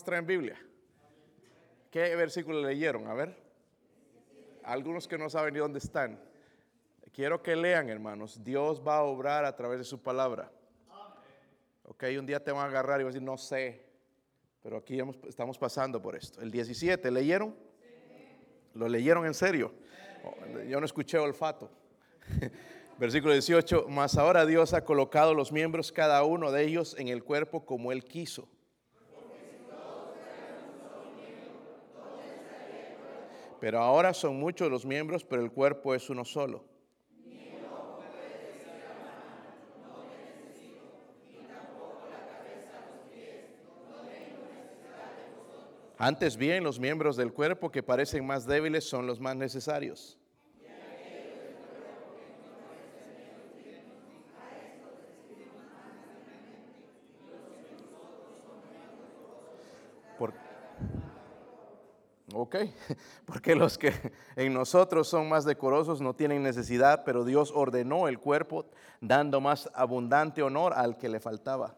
traen Biblia? ¿Qué versículo leyeron? A ver. Algunos que no saben ni dónde están. Quiero que lean, hermanos. Dios va a obrar a través de su palabra. Ok, un día te van a agarrar y van a decir, no sé. Pero aquí estamos pasando por esto. El 17, ¿leyeron? ¿Lo leyeron en serio? Oh, yo no escuché olfato. Versículo 18, mas ahora Dios ha colocado los miembros cada uno de ellos en el cuerpo como Él quiso. Pero ahora son muchos los miembros, pero el cuerpo es uno solo. Antes bien, los miembros del cuerpo que parecen más débiles son los más necesarios. Ok, porque los que en nosotros son más decorosos no tienen necesidad, pero Dios ordenó el cuerpo dando más abundante honor al que le faltaba.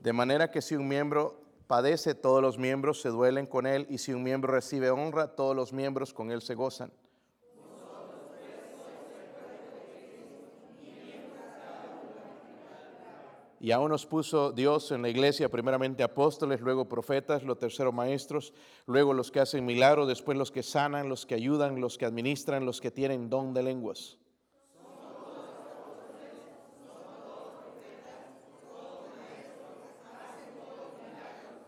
De manera que si un miembro padece, todos los miembros se duelen con él, y si un miembro recibe honra, todos los miembros con él se gozan. Y aún nos puso Dios en la iglesia, primeramente apóstoles, luego profetas, los terceros maestros, luego los que hacen milagros, después los que sanan, los que ayudan, los que administran, los que tienen don de lenguas.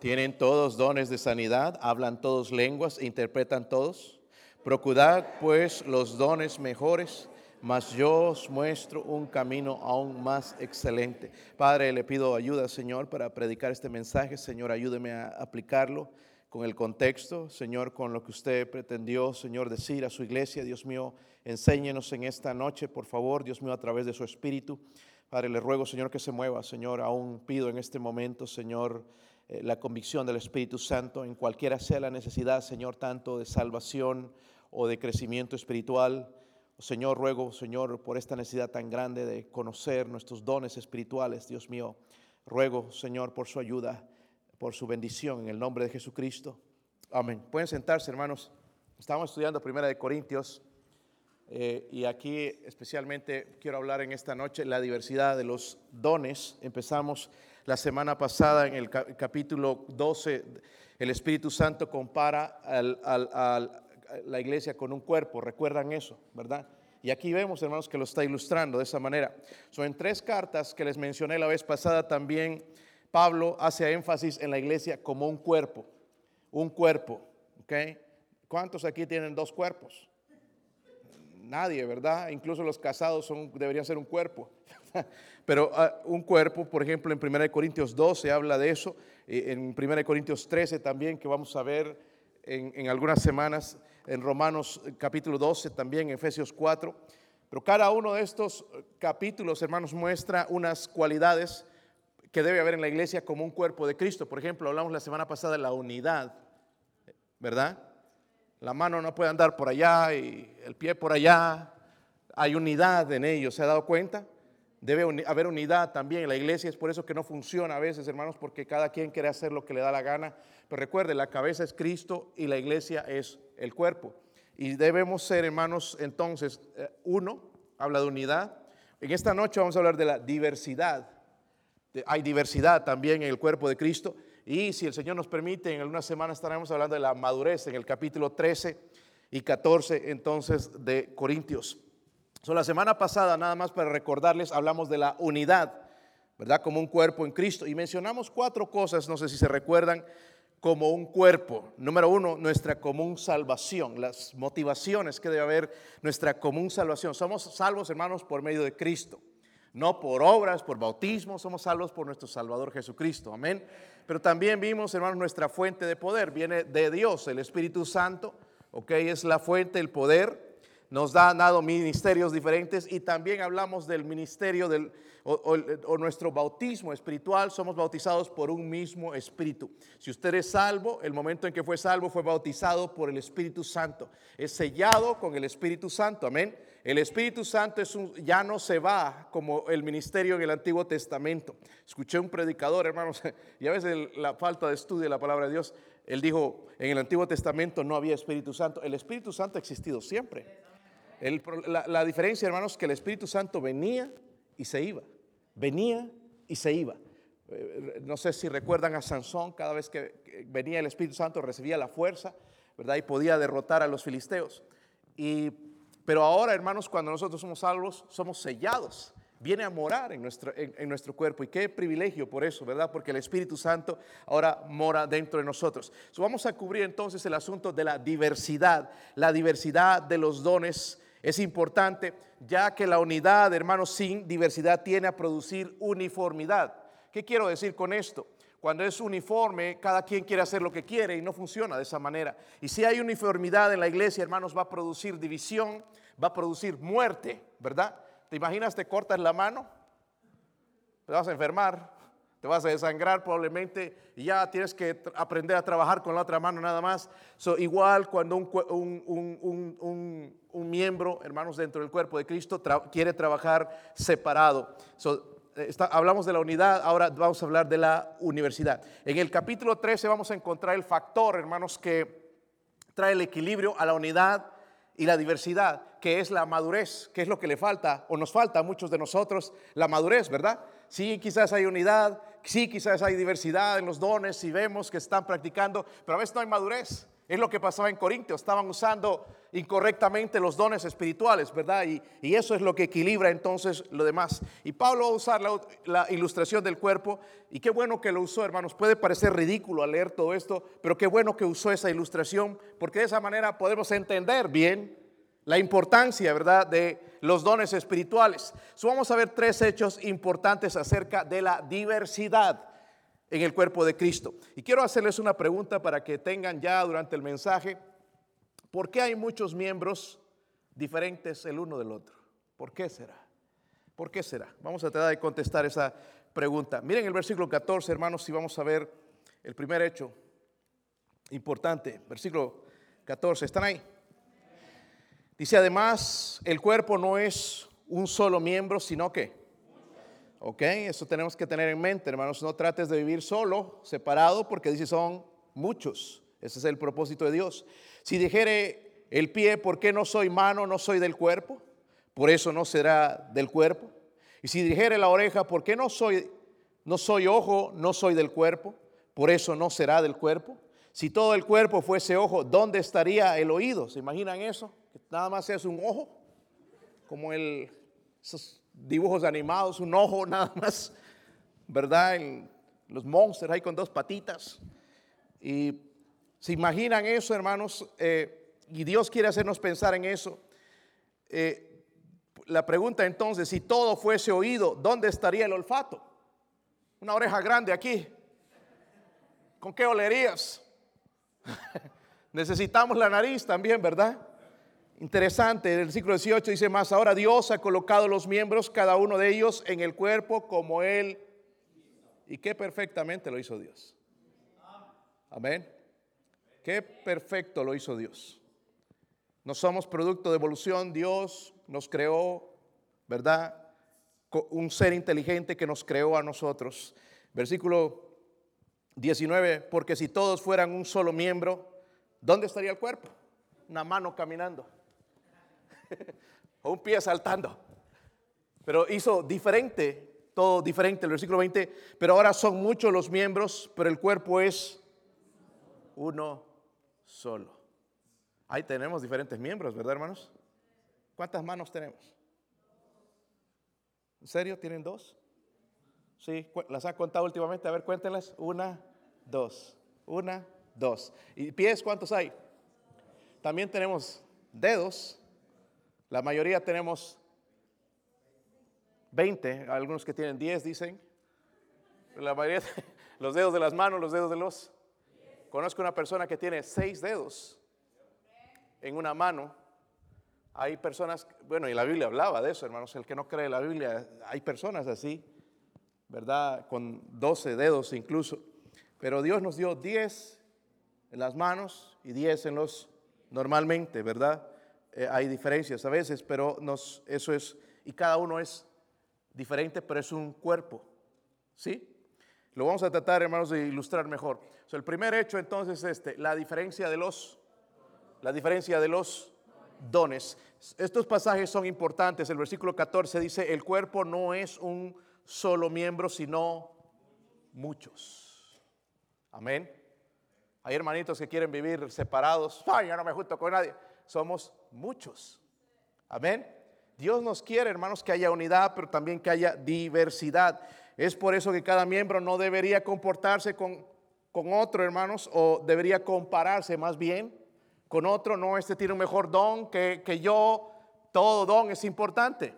Tienen todos dones de sanidad, hablan todos lenguas interpretan todos. Procurad pues los dones mejores, mas yo os muestro un camino aún más excelente. Padre, le pido ayuda, Señor, para predicar este mensaje. Señor, ayúdeme a aplicarlo con el contexto, Señor, con lo que usted pretendió, Señor, decir a su iglesia. Dios mío, enséñenos en esta noche, por favor, Dios mío, a través de su espíritu. Padre, le ruego, Señor, que se mueva, Señor. Aún pido en este momento, Señor, eh, la convicción del Espíritu Santo en cualquiera sea la necesidad, Señor, tanto de salvación o de crecimiento espiritual. Señor, ruego, Señor, por esta necesidad tan grande de conocer nuestros dones espirituales, Dios mío. Ruego, Señor, por su ayuda, por su bendición, en el nombre de Jesucristo. Amén. Pueden sentarse, hermanos. Estamos estudiando Primera de Corintios eh, y aquí especialmente quiero hablar en esta noche la diversidad de los dones. Empezamos la semana pasada en el capítulo 12, el Espíritu Santo compara a la iglesia con un cuerpo, recuerdan eso, ¿verdad? Y aquí vemos, hermanos, que lo está ilustrando de esa manera. Son en tres cartas que les mencioné la vez pasada también, Pablo hace énfasis en la iglesia como un cuerpo, un cuerpo, ¿ok? ¿Cuántos aquí tienen dos cuerpos? Nadie, ¿verdad? Incluso los casados son, deberían ser un cuerpo. Pero ah, un cuerpo, por ejemplo, en 1 Corintios 12 habla de eso, en 1 Corintios 13 también, que vamos a ver en, algunas semanas, en Romanos eh, capítulo 12 también, en Efesios 4. Pero cada uno de estos eh, capítulos, hermanos, muestra unas cualidades que debe haber en la iglesia como un cuerpo de Cristo. Por ejemplo, hablamos la semana pasada de la unidad, ¿verdad? La mano no puede andar por allá y el pie por allá. Hay unidad en ellos, ¿se ha dado cuenta? Debe haber unidad también en la iglesia, es por eso que no funciona a veces, hermanos, porque cada quien quiere hacer lo que le da la gana. Pero recuerde, la cabeza es Cristo y la iglesia es el cuerpo. Y debemos ser, hermanos, entonces, eh, uno, habla de unidad. En esta noche vamos a hablar de la diversidad. Hay diversidad también en el cuerpo de Cristo. Y si el Señor nos permite, en algunas semanas estaremos hablando de la madurez en el capítulo 13 y 14 entonces de Corintios. So, la semana pasada, nada más para recordarles, hablamos de la unidad, ¿verdad? Como un cuerpo en Cristo. Y mencionamos cuatro cosas, no sé si se recuerdan, como un cuerpo. Número uno, nuestra común salvación, las motivaciones que debe haber, nuestra común salvación. Somos salvos, hermanos, por medio de Cristo. No por obras, por bautismo, somos salvos por nuestro Salvador Jesucristo. Amén. Pero también vimos, hermanos, nuestra fuente de poder viene de Dios, el Espíritu Santo. Ok, es la fuente, el poder nos ha dado ministerios diferentes y también hablamos del ministerio del, o, nuestro bautismo espiritual. Somos bautizados por un mismo espíritu. Si usted es salvo, el momento en que fue salvo fue bautizado por el Espíritu Santo. Es sellado con el Espíritu Santo. Amén. El Espíritu Santo es un, ya no se va como el ministerio en el Antiguo Testamento. Escuché un predicador, hermanos, y a veces la falta de estudio de la palabra de Dios, él dijo, en el Antiguo Testamento no había Espíritu Santo. El Espíritu Santo ha existido siempre. La, diferencia, hermanos, que el Espíritu Santo venía y se iba. Venía y se iba. Eh, no sé si recuerdan a Sansón, cada vez que venía el Espíritu Santo recibía la fuerza, ¿verdad? Y podía derrotar a los filisteos. Y, pero ahora, hermanos, cuando nosotros somos salvos, somos sellados. Viene a morar en nuestro, en, nuestro cuerpo. Y qué privilegio por eso, ¿verdad? Porque el Espíritu Santo ahora mora dentro de nosotros. vamos a cubrir entonces el asunto de la diversidad. La diversidad de los dones es importante, ya que la unidad, hermanos, sin diversidad tiene a producir uniformidad. ¿Qué quiero decir con esto? Cuando es uniforme, cada quien quiere hacer lo que quiere y no funciona de esa manera. Y si hay uniformidad en la iglesia, hermanos, va a producir división, va a producir muerte, ¿verdad? ¿Te imaginas, te cortas la mano? Te vas a enfermar, te vas a desangrar probablemente y ya tienes que aprender a trabajar con la otra mano nada más. igual cuando un, un, miembro, hermanos, dentro del cuerpo de Cristo quiere trabajar separado. Eh, hablamos de la unidad, ahora vamos a hablar de la universidad. En el capítulo 13 vamos a encontrar el factor, hermanos, que trae el equilibrio a la unidad y la diversidad, que es la madurez, que es lo que le falta o nos falta a muchos de nosotros, la madurez, ¿verdad? Sí, quizás hay unidad, sí, quizás hay diversidad en los dones y vemos que están practicando, pero a veces no hay madurez. Es lo que pasaba en Corintios, estaban usando incorrectamente los dones espirituales, ¿verdad? Y, eso es lo que equilibra entonces lo demás. Y Pablo va a usar la, ilustración del cuerpo, y qué bueno que lo usó, hermanos. Puede parecer ridículo al leer todo esto, pero qué bueno que usó esa ilustración, porque de esa manera podemos entender bien la importancia, ¿verdad?, de los dones espirituales. vamos a ver tres hechos importantes acerca de la diversidad en el cuerpo de Cristo. Y quiero hacerles una pregunta para que tengan ya durante el mensaje, ¿por qué hay muchos miembros diferentes el uno del otro? ¿Por qué será? ¿Por qué será? Vamos a tratar de contestar esa pregunta. Miren el versículo 14, hermanos, si vamos a ver el primer hecho importante, versículo 14, ¿están ahí? Dice además, el cuerpo no es un solo miembro, sino que ¿Ok? Eso tenemos que tener en mente, hermanos. No trates de vivir solo, separado, porque dice son muchos. Ese es el propósito de Dios. Si dijere el pie, ¿por qué no soy mano, no soy del cuerpo? Por eso no será del cuerpo. Y si dijere la oreja, ¿por qué no soy, no soy ojo, no soy del cuerpo? Por eso no será del cuerpo. Si todo el cuerpo fuese ojo, ¿dónde estaría el oído? ¿Se imaginan eso? Que nada más es un ojo, como el, dibujos animados, un ojo nada más, ¿verdad? los monsters ahí con dos patitas. Y se imaginan eso, hermanos, eh, y Dios quiere hacernos pensar en eso. Eh, la pregunta entonces, si todo fuese oído, ¿dónde estaría el olfato? Una oreja grande aquí. ¿Con qué olerías? Necesitamos la nariz también, ¿verdad? Interesante, el versículo 18 dice más, ahora Dios ha colocado los miembros, cada uno de ellos, en el cuerpo como Él. Y qué perfectamente lo hizo Dios. Amén. Qué perfecto lo hizo Dios. No somos producto de evolución, Dios nos creó, ¿verdad? Un ser inteligente que nos creó a nosotros. Versículo 19, porque si todos fueran un solo miembro, ¿dónde estaría el cuerpo? Una mano caminando o un pie saltando. Pero hizo diferente, todo diferente. El versículo 20, pero ahora son muchos los miembros, pero el cuerpo es uno solo. Ahí tenemos diferentes miembros, ¿verdad, hermanos? ¿Cuántas manos tenemos? ¿En serio? ¿Tienen dos? Sí, las han contado últimamente. A ver, cuéntenlas. Una, dos. Una, dos. ¿Y pies cuántos hay? También tenemos dedos. La mayoría tenemos 20, algunos que tienen 10 dicen. La mayoría, los dedos de las manos, los dedos de los. Conozco una persona que tiene 6 dedos en una mano. Hay personas, bueno, y la Biblia hablaba de eso, hermanos. El que no cree la Biblia, hay personas así, ¿verdad? Con 12 dedos incluso. Pero Dios nos dio 10 en las manos y 10 en los normalmente, ¿verdad? Eh, hay diferencias a veces, pero nos, eso es, y cada uno es diferente, pero es un cuerpo. ¿Sí? Lo vamos a tratar, hermanos, de ilustrar mejor. el primer hecho entonces es este, la diferencia de los, la diferencia de los dones. Estos pasajes son importantes. El versículo 14 dice, el cuerpo no es un solo miembro, sino muchos. Amén. Hay hermanitos que quieren vivir separados. Ay, yo no me junto con nadie. Somos muchos. Amén. Dios nos quiere, hermanos, que haya unidad, pero también que haya diversidad. Es por eso que cada miembro no debería comportarse con, con otro, hermanos, o debería compararse más bien con otro. No, este tiene un mejor don que, que yo. Todo don es importante.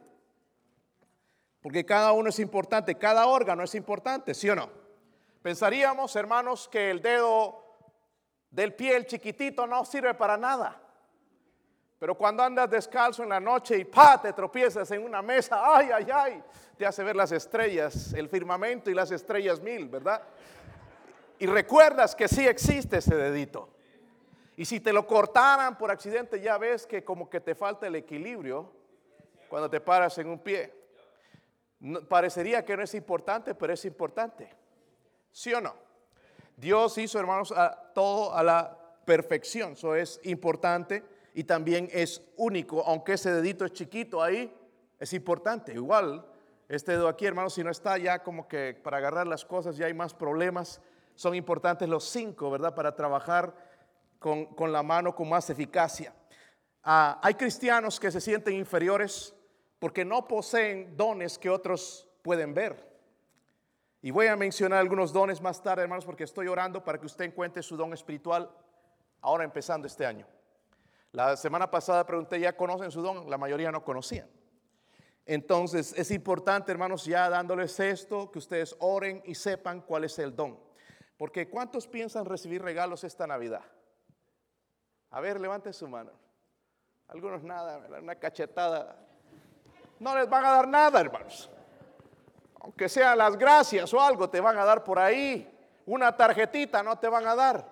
Porque cada uno es importante, cada órgano es importante, ¿sí o no? Pensaríamos, hermanos, que el dedo del pie, el chiquitito, no sirve para nada. Pero cuando andas descalzo en la noche y pa, te tropiezas en una mesa, ay, ay, ay, te hace ver las estrellas, el firmamento y las estrellas mil, ¿verdad? Y recuerdas que sí existe ese dedito. Y si te lo cortaran por accidente, ya ves que como que te falta el equilibrio cuando te paras en un pie. parecería que no es importante, pero es importante. ¿Sí o no? Dios hizo, hermanos, a todo a la perfección. Eso es importante y también es único, aunque ese dedito es chiquito ahí, es importante. Igual, este dedo aquí, hermanos, si no está ya como que para agarrar las cosas ya hay más problemas. Son importantes los cinco, ¿verdad? Para trabajar con, la mano con más eficacia. Ah, hay cristianos que se sienten inferiores porque no poseen dones que otros pueden ver. Y voy a mencionar algunos dones más tarde, hermanos, porque estoy orando para que usted encuentre su don espiritual ahora empezando este año. La semana pasada pregunté, ¿ya conocen su don? La mayoría no conocían. Entonces es importante, hermanos, ya dándoles esto, que ustedes oren y sepan cuál es el don. Porque ¿cuántos piensan recibir regalos esta Navidad? A ver, levante su mano. Algunos nada, una cachetada. No les van a dar nada, hermanos. Aunque sean las gracias o algo, te van a dar por ahí. Una tarjetita no te van a dar.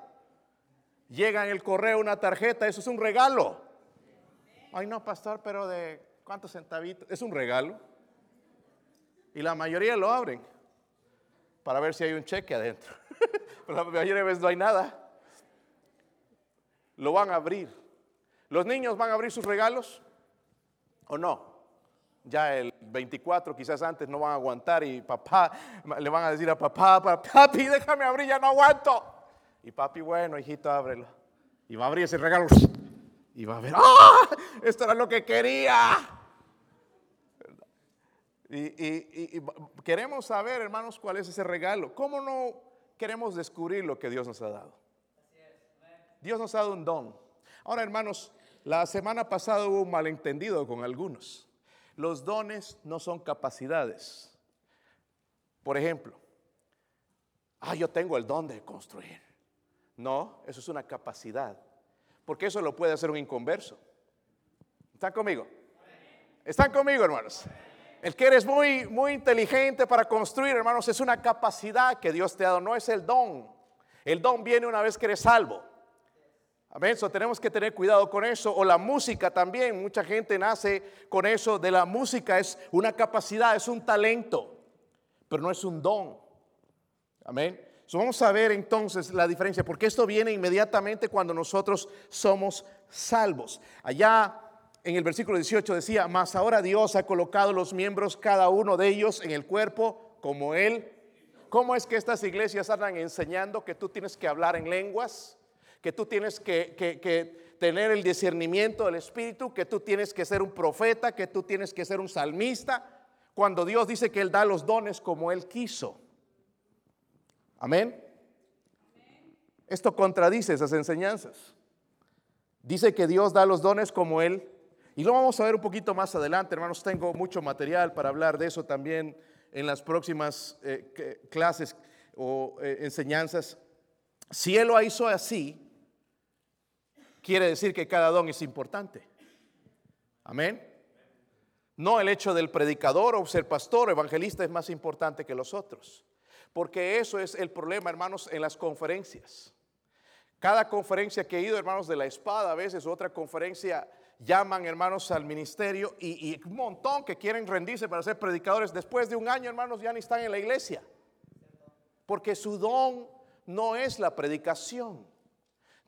Llega en el correo una tarjeta, eso es un regalo. Ay, no, pastor, pero de cuántos centavitos. Es un regalo. Y la mayoría lo abren para ver si hay un cheque adentro. pero la mayoría de veces no hay nada. Lo van a abrir. ¿Los niños van a abrir sus regalos o no? Ya el 24, quizás antes, no van a aguantar y papá le van a decir a papá, papi, déjame abrir, ya no aguanto. Y papi, bueno, hijito, ábrelo. Y va a abrir ese regalo. Y va a ver, ¡ah! Esto era lo que quería. Y, queremos saber, hermanos, cuál es ese regalo. ¿Cómo no queremos descubrir lo que Dios nos ha dado? Dios nos ha dado un don. Ahora, hermanos, la semana pasada hubo un malentendido con algunos. Los dones no son capacidades. Por ejemplo, ah, yo tengo el don de construir. No, eso es una capacidad. Porque eso lo puede hacer un inconverso. ¿Están conmigo? ¿Están conmigo, hermanos? El que eres muy, muy inteligente para construir, hermanos, es una capacidad que Dios te ha dado, no es el don. El don viene una vez que eres salvo. Amén. So, tenemos que tener cuidado con eso. O la música también. Mucha gente nace con eso de la música. Es una capacidad, es un talento, pero no es un don. Amén vamos a ver entonces la diferencia, porque esto viene inmediatamente cuando nosotros somos salvos. Allá en el versículo 18 decía, mas ahora Dios ha colocado los miembros, cada uno de ellos, en el cuerpo como Él. ¿Cómo es que estas iglesias andan enseñando que tú tienes que hablar en lenguas? Que tú tienes que, que tener el discernimiento del Espíritu, que tú tienes que ser un profeta, que tú tienes que ser un salmista, cuando Dios dice que Él da los dones como Él quiso. Amén. Esto contradice esas enseñanzas. Dice que Dios da los dones como Él. Y lo vamos a ver un poquito más adelante, hermanos. Tengo mucho material para hablar de eso también en las próximas eh, clases o eh, enseñanzas. Si Él lo hizo así, quiere decir que cada don es importante. Amén. No el hecho del predicador o ser pastor o evangelista es más importante que los otros. Porque eso es el problema, hermanos, en las conferencias. Cada conferencia que he ido, hermanos, de la espada, a veces otra conferencia, llaman, hermanos, al ministerio y, un montón que quieren rendirse para ser predicadores. Después de un año, hermanos, ya ni están en la iglesia. Porque su don no es la predicación.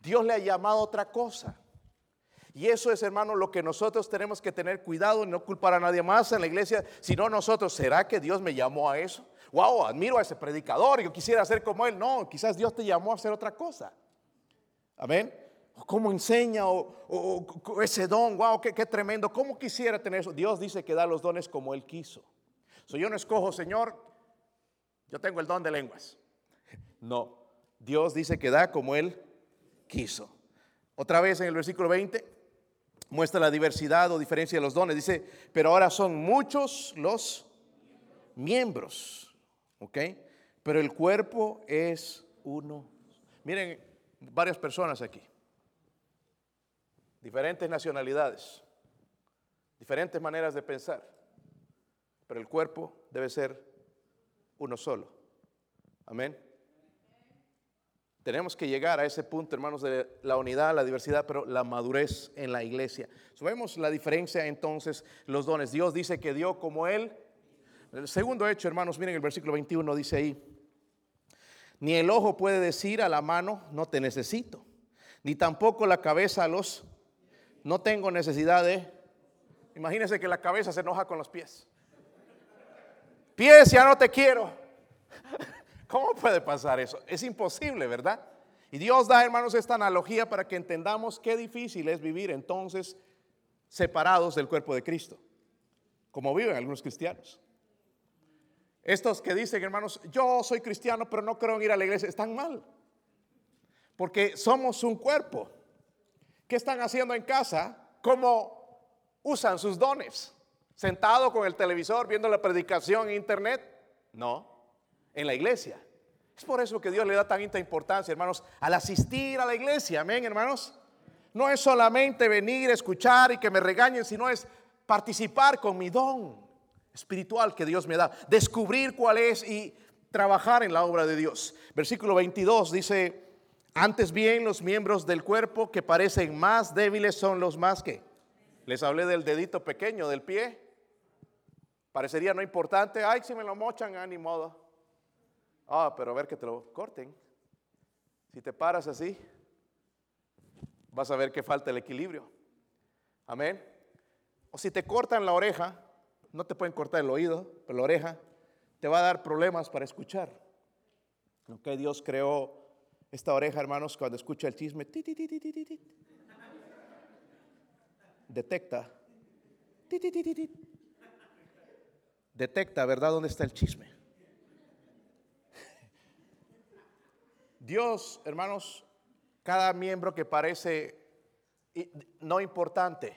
Dios le ha llamado otra cosa. Y eso es, hermano, lo que nosotros tenemos que tener cuidado y no culpar a nadie más en la iglesia, sino nosotros. ¿Será que Dios me llamó a eso? Wow, admiro a ese predicador yo quisiera ser como él. No, quizás Dios te llamó a hacer otra cosa. Amén. ¿Cómo enseña o, ese don? Wow, qué, tremendo. ¿Cómo quisiera tener eso? Dios dice que da los dones como Él quiso. So, yo no escojo, Señor, yo tengo el don de lenguas. No, Dios dice que da como Él quiso. Otra vez en el versículo 20 muestra la diversidad o diferencia de los dones. Dice, pero ahora son muchos los miembros, ¿ok? Pero el cuerpo es uno. Miren, varias personas aquí, diferentes nacionalidades, diferentes maneras de pensar, pero el cuerpo debe ser uno solo. Amén. Tenemos que llegar a ese punto, hermanos, de la unidad, la diversidad, pero la madurez en la iglesia. vemos la diferencia entonces, los dones. Dios dice que dio como Él. El segundo hecho, hermanos, miren el versículo 21, dice ahí, ni el ojo puede decir a la mano, no te necesito, ni tampoco la cabeza a los, no tengo necesidad de... Imagínense que la cabeza se enoja con los pies. Pies, ya no te quiero. ¿Cómo puede pasar eso? Es imposible, ¿verdad? Y Dios da, hermanos, esta analogía para que entendamos qué difícil es vivir entonces separados del cuerpo de Cristo, como viven algunos cristianos. Estos que dicen, hermanos, yo soy cristiano, pero no creo en ir a la iglesia, están mal. Porque somos un cuerpo. ¿Qué están haciendo en casa? ¿Cómo usan sus dones? ¿Sentado con el televisor viendo la predicación en internet? No en la iglesia. Es por eso que Dios le da tanta importancia, hermanos, al asistir a la iglesia. Amén, hermanos. No es solamente venir, escuchar y que me regañen, sino es participar con mi don espiritual que Dios me da, descubrir cuál es y trabajar en la obra de Dios. Versículo 22 dice, antes bien los miembros del cuerpo que parecen más débiles son los más que. Les hablé del dedito pequeño del pie. Parecería no importante. Ay, si me lo mochan, ah, ni modo. Ah, pero a ver que te lo corten. Si te paras así, vas a ver que falta el equilibrio. Amén. O si te cortan la oreja, no te pueden cortar el oído, pero la oreja te va a dar problemas para escuchar. Aunque Dios creó esta oreja, hermanos, cuando escucha el chisme, detecta, detecta, ¿verdad? ¿Dónde está el chisme? Dios, hermanos, cada miembro que parece no importante,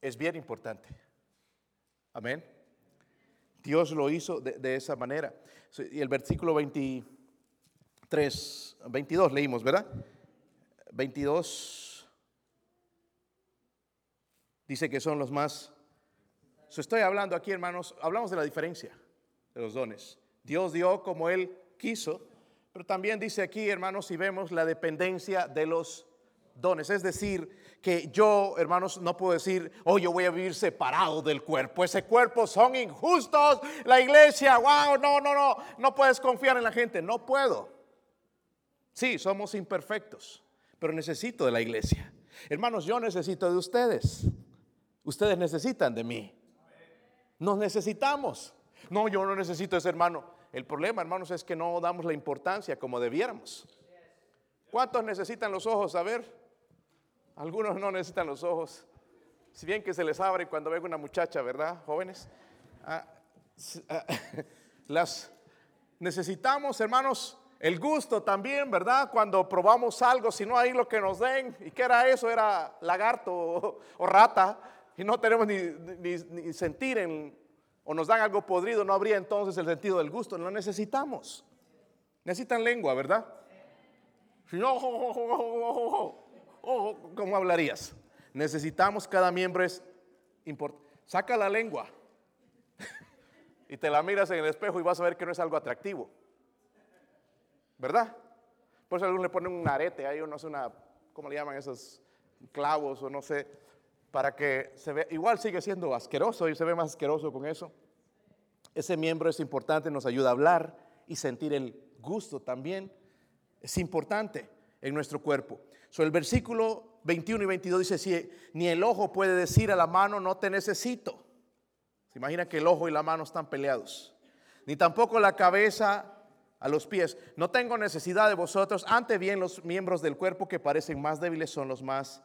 es bien importante. Amén. Dios lo hizo de, esa manera. Y el versículo 23, 22 leímos, ¿verdad? 22 dice que son los más... estoy hablando aquí, hermanos, hablamos de la diferencia de los dones. Dios dio como Él quiso, pero también dice aquí, hermanos, si vemos la dependencia de los dones. Es decir, que yo, hermanos, no puedo decir, oh, yo voy a vivir separado del cuerpo. Ese cuerpo son injustos. La iglesia, wow, no, no, no. No puedes confiar en la gente. No puedo. Sí, somos imperfectos, pero necesito de la iglesia. Hermanos, yo necesito de ustedes. Ustedes necesitan de mí. Nos necesitamos. No, yo no necesito ese hermano. El problema, hermanos, es que no damos la importancia como debiéramos. ¿Cuántos necesitan los ojos? A ver, algunos no necesitan los ojos. Si bien que se les abre cuando venga una muchacha, ¿verdad, jóvenes? Ah, ah, las necesitamos, hermanos, el gusto también, ¿verdad? Cuando probamos algo, si no hay lo que nos den. ¿Y qué era eso? Era lagarto o, rata. Y no tenemos ni, ni sentir en, o nos dan algo podrido, no habría entonces el sentido del gusto. No necesitamos. Necesitan lengua, ¿verdad? No, ¿cómo hablarías? Necesitamos, cada miembro es importante. Saca la lengua y te la miras en el espejo y vas a ver que no es algo atractivo. ¿Verdad? Por eso algunos le ponen un arete, ahí no es una, ¿cómo le llaman esos clavos o no sé, para que se vea, igual sigue siendo asqueroso y se ve más asqueroso con eso. Ese miembro es importante, nos ayuda a hablar y sentir el gusto también. Es importante en nuestro cuerpo. So, el versículo 21 y 22 dice, si ni el ojo puede decir a la mano, no te necesito. Se imagina que el ojo y la mano están peleados. Ni tampoco la cabeza a los pies. No tengo necesidad de vosotros. Ante bien los miembros del cuerpo que parecen más débiles son los más...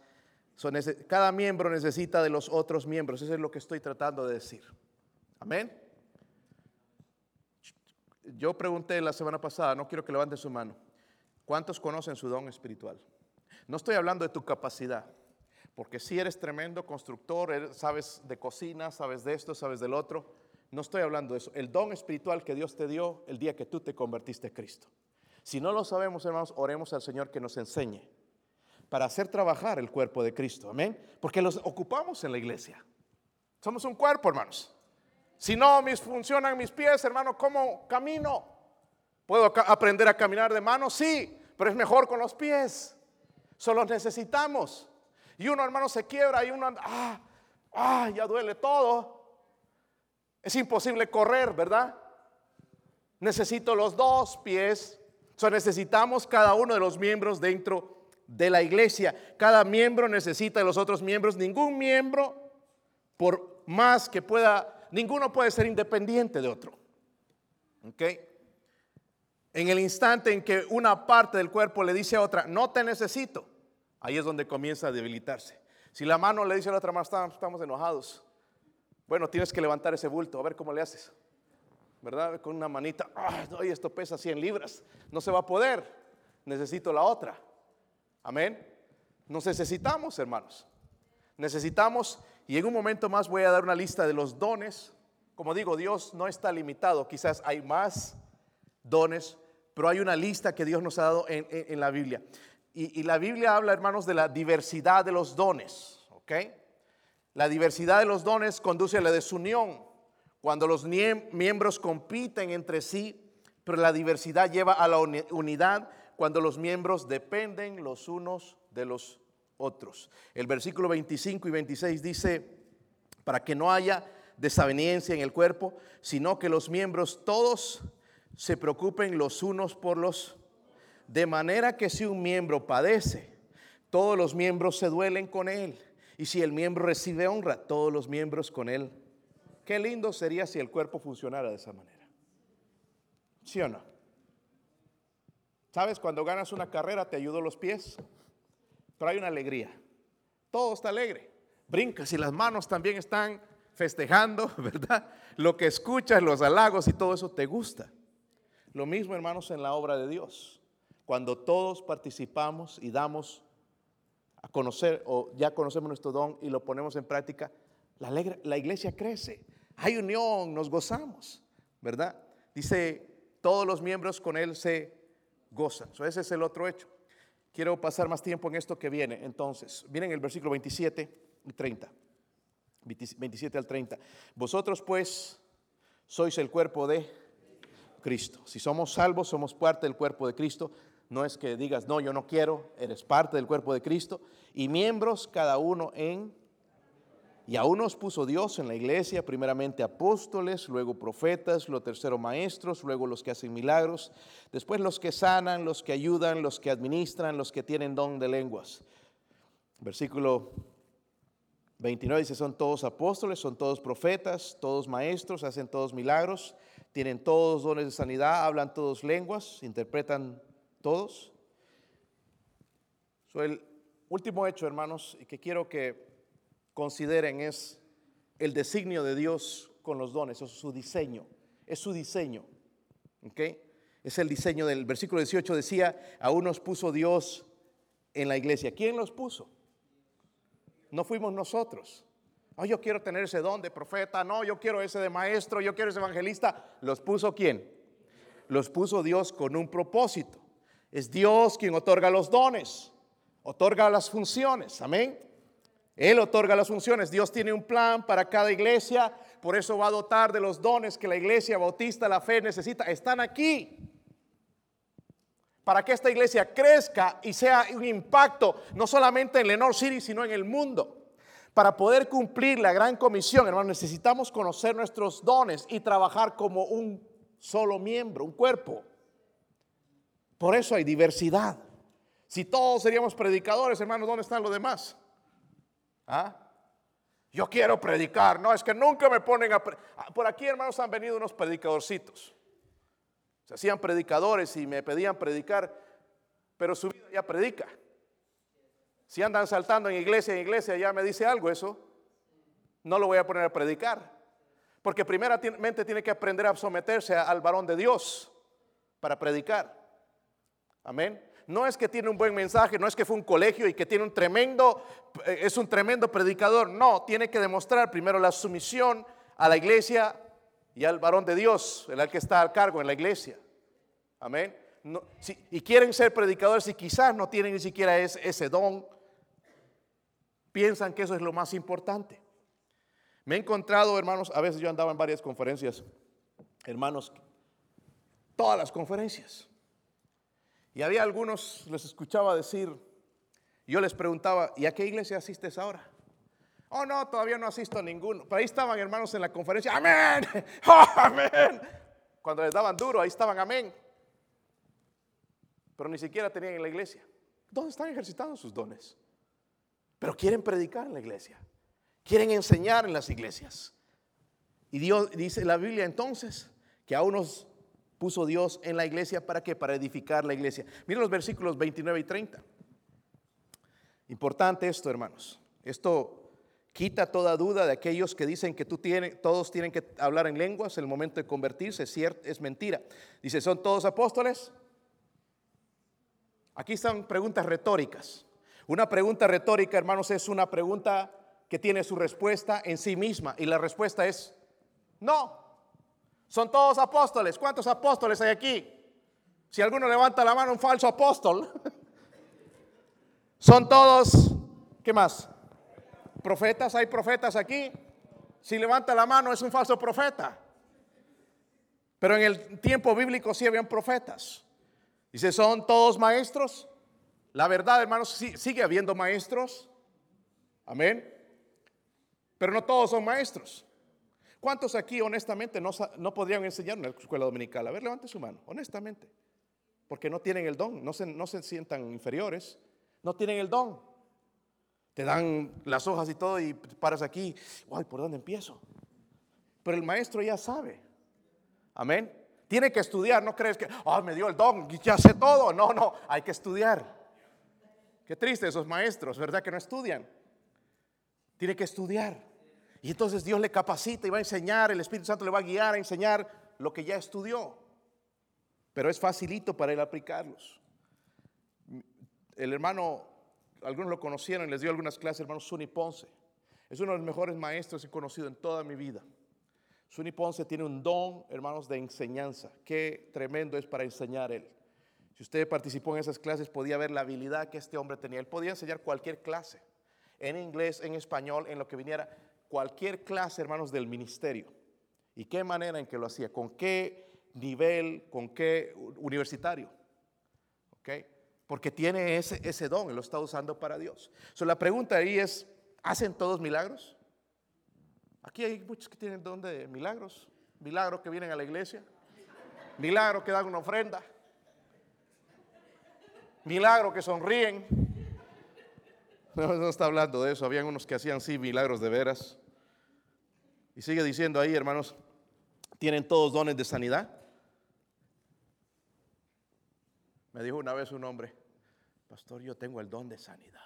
Cada miembro necesita de los otros miembros. Eso es lo que estoy tratando de decir. Amén. Yo pregunté la semana pasada, no quiero que levanten su mano. ¿Cuántos conocen su don espiritual? No estoy hablando de tu capacidad, porque si eres tremendo constructor, sabes de cocina, sabes de esto, sabes del otro. No estoy hablando de eso. El don espiritual que Dios te dio el día que tú te convertiste en Cristo. Si no lo sabemos, hermanos, oremos al Señor que nos enseñe para hacer trabajar el cuerpo de Cristo. Amén. Porque los ocupamos en la iglesia. Somos un cuerpo, hermanos. Si no mis, funcionan mis pies, hermano, ¿cómo camino? ¿Puedo aprender a caminar de mano? Sí, pero es mejor con los pies. Solo necesitamos. Y uno, hermano, se quiebra y uno, ah, ah, ya duele todo. Es imposible correr, ¿verdad? Necesito los dos pies. O necesitamos cada uno de los miembros dentro de la iglesia. Cada miembro necesita de los otros miembros. Ningún miembro, por más que pueda, ninguno puede ser independiente de otro. ¿Ok? En el instante en que una parte del cuerpo le dice a otra, no te necesito, ahí es donde comienza a debilitarse. Si la mano le dice a la otra mano, estamos enojados, bueno, tienes que levantar ese bulto, a ver cómo le haces. ¿Verdad? Con una manita, ay, esto pesa 100 libras, no se va a poder, necesito la otra. Amén. Nos necesitamos, hermanos. Necesitamos, y en un momento más voy a dar una lista de los dones. Como digo, Dios no está limitado, quizás hay más dones, pero hay una lista que Dios nos ha dado en, la Biblia. Y, y, la Biblia habla, hermanos, de la diversidad de los dones, ¿ok? La diversidad de los dones conduce a la desunión, cuando los miembros compiten entre sí, pero la diversidad lleva a la unidad cuando los miembros dependen los unos de los otros. El versículo 25 y 26 dice, para que no haya desaveniencia en el cuerpo, sino que los miembros todos se preocupen los unos por los, de manera que si un miembro padece, todos los miembros se duelen con él. Y si el miembro recibe honra, todos los miembros con él. Qué lindo sería si el cuerpo funcionara de esa manera. ¿Sí o no? ¿Sabes? Cuando ganas una carrera te ayudan los pies, pero hay una alegría. Todo está alegre. Brincas y las manos también están festejando, ¿verdad? Lo que escuchas, los halagos y todo eso te gusta. Lo mismo, hermanos, en la obra de Dios. Cuando todos participamos y damos a conocer o ya conocemos nuestro don y lo ponemos en práctica, la, la iglesia crece, hay unión, nos gozamos, ¿verdad? Dice, todos los miembros con él se gozan. ese es el otro hecho. Quiero pasar más tiempo en esto que viene. Entonces, miren el versículo 27 y 30. 27 al 30. Vosotros pues sois el cuerpo de Cristo. Si somos salvos, somos parte del cuerpo de Cristo. No es que digas, no, yo no quiero, eres parte del cuerpo de Cristo. Y miembros cada uno en... Y aún nos puso Dios en la iglesia, primeramente apóstoles, luego profetas, lo tercero maestros, luego los que hacen milagros, después los que sanan, los que ayudan, los que administran, los que tienen don de lenguas. Versículo 29 dice, son todos apóstoles, son todos profetas, todos maestros, hacen todos milagros, tienen todos dones de sanidad, hablan todos lenguas, interpretan ¿Todos? el último hecho, hermanos, que quiero que consideren es el designio de Dios con los dones, es su diseño, es su diseño. ¿Ok? Es el diseño del versículo 18 decía, aún nos puso Dios en la iglesia. ¿Quién los puso? No fuimos nosotros. Oh, yo quiero tener ese don de profeta, no, yo quiero ese de maestro, yo quiero ese evangelista. ¿Los puso quién? Los puso Dios con un propósito. Es Dios quien otorga los dones, otorga las funciones. Amén. Él otorga las funciones. Dios tiene un plan para cada iglesia. Por eso va a dotar de los dones que la iglesia bautista, la fe necesita. Están aquí. para que esta iglesia crezca y sea un impacto no solamente en Lenore City, sino en el mundo. Para poder cumplir la gran comisión, hermano, necesitamos conocer nuestros dones y trabajar como un solo miembro, un cuerpo. Por eso hay diversidad. Si todos seríamos predicadores, hermanos, ¿dónde están los demás? ¿Ah? Yo quiero predicar. No, es que nunca me ponen a... Ah, por aquí, hermanos, han venido unos predicadorcitos. Se hacían predicadores y me pedían predicar, pero su vida ya predica. Si andan saltando en iglesia en iglesia, ya me dice algo eso. No lo voy a poner a predicar. Porque primeramente tiene que aprender a someterse al varón de Dios para predicar. Amén. No es que tiene un buen mensaje, no es que fue un colegio y que tiene un tremendo, eh, es un tremendo predicador. No, tiene que demostrar primero la sumisión a la iglesia y al varón de Dios, el que está al cargo en la iglesia. Amén. y quieren ser predicadores y quizás no tienen ni siquiera ese don piensan que eso es lo más importante. Me he encontrado, hermanos, a veces yo andaba en varias conferencias, hermanos, todas las conferencias. Y había algunos, les escuchaba decir, yo les preguntaba, ¿y a qué iglesia asistes ahora? Oh, no, todavía no asisto a ninguno. Pero ahí estaban hermanos en la conferencia, amén, oh, amén. Cuando les daban duro, ahí estaban, amén. Pero ni siquiera tenían en la iglesia. ¿Dónde están ejercitando sus dones? pero quieren predicar en la iglesia, quieren enseñar en las iglesias. Y Dios dice la Biblia entonces que a unos puso Dios en la iglesia para que para edificar la iglesia. Miren los versículos 29 y 30. Importante esto, hermanos. Esto quita toda duda de aquellos que dicen que tú tienes, todos tienen que hablar en lenguas en el momento de convertirse. Es, es mentira. Dice, ¿son todos apóstoles? Aquí están preguntas retóricas. Una pregunta retórica, hermanos, es una pregunta que tiene su respuesta en sí misma. Y la respuesta es no. Son todos apóstoles. ¿Cuántos apóstoles hay aquí? Si alguno levanta la mano, un falso apóstol. Son todos, ¿qué más? Profetas, hay profetas aquí. Si levanta la mano, es un falso profeta. Pero en el tiempo bíblico sí habían profetas. Dice, ¿son todos maestros? La verdad, hermanos, sigue habiendo maestros. Amén. Pero no todos son maestros. ¿Cuántos aquí honestamente no, no podrían enseñar en la escuela dominical? A ver, levante su mano, honestamente. Porque no tienen el don, no se, no se sientan inferiores, no tienen el don. Te dan las hojas y todo y paras aquí, ay, ¿por dónde empiezo? Pero el maestro ya sabe. Amén. Tiene que estudiar, no crees que, ay, me dio el don, ya sé todo. No, no, hay que estudiar. Qué triste esos maestros, ¿verdad? Que no estudian. Tiene que estudiar. Y entonces Dios le capacita y va a enseñar, el Espíritu Santo le va a guiar a enseñar lo que ya estudió. Pero es facilito para él aplicarlos. El hermano, algunos lo conocieron, les dio algunas clases, hermano Suni Ponce. Es uno de los mejores maestros que he conocido en toda mi vida. Suni Ponce tiene un don, hermanos, de enseñanza. Qué tremendo es para enseñar él. Si usted participó en esas clases, podía ver la habilidad que este hombre tenía. Él podía enseñar cualquier clase, en inglés, en español, en lo que viniera, cualquier clase, hermanos, del ministerio. ¿Y qué manera en que lo hacía? ¿Con qué nivel? ¿Con qué universitario? ¿Ok? Porque tiene ese, don y lo está usando para Dios. La pregunta ahí es, ¿hacen todos milagros? Aquí hay muchos que tienen don de milagros. Milagros que vienen a la iglesia. Milagros que dan una ofrenda milagros que sonríen. No, no está hablando de eso. Habían unos que hacían sí milagros de veras. Y sigue diciendo ahí, hermanos, ¿tienen todos dones de sanidad? Me dijo una vez un hombre, pastor, yo tengo el don de sanidad.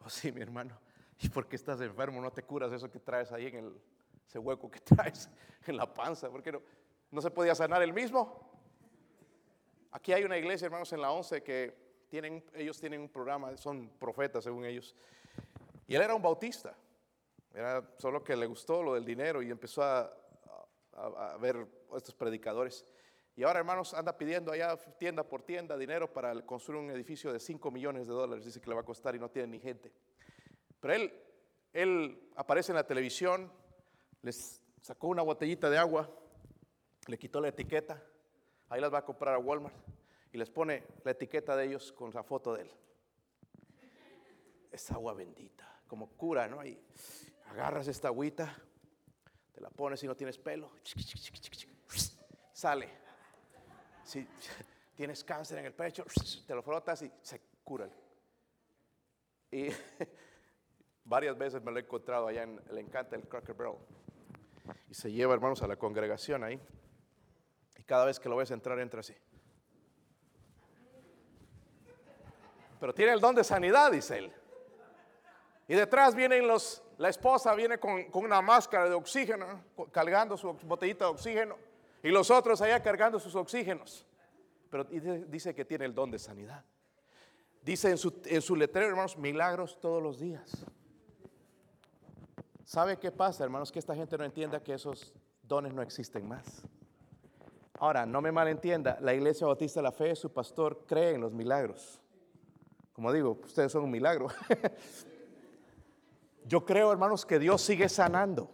Oh, sí, mi hermano. ¿Y por qué estás enfermo? ¿No te curas eso que traes ahí en el, ese hueco que traes en la panza? ¿Por qué no, no se podía sanar el mismo? Aquí hay una iglesia, hermanos, en la 11 que tienen, ellos tienen un programa, son profetas según ellos. Y él era un bautista. Era solo que le gustó lo del dinero y empezó a, ver estos predicadores. Y ahora, hermanos, anda pidiendo allá tienda por tienda dinero para construir un edificio de 5 millones de dólares. Dice que le va a costar y no tiene ni gente. Pero él, él aparece en la televisión, les sacó una botellita de agua, le quitó la etiqueta Ahí las va a comprar a Walmart. y les pone la etiqueta de ellos con la foto de él. Es agua bendita, como cura, ¿no? Y agarras esta agüita, te la pones si no tienes pelo, sale. Si tienes cáncer en el pecho, te lo frotas y se cura. Y varias veces me lo he encontrado allá en, le encanta el Cracker Barrel. Y se lleva, hermanos, a la congregación ahí. Y cada vez que lo ves entrar, entra así. Pero tiene el don de sanidad, dice él. Y detrás vienen los, la esposa viene con, una máscara de oxígeno, cargando su botellita de oxígeno. Y los otros allá cargando sus oxígenos. Pero dice que tiene el don de sanidad. Dice en su, en su letrero, hermanos, milagros todos los días. ¿Sabe qué pasa, hermanos? Que esta gente no entienda que esos dones no existen más. Ahora, no me malentienda, la Iglesia Bautista de la Fe, su pastor, cree en los milagros. Como digo, ustedes son un milagro. Yo creo, hermanos, que Dios sigue sanando.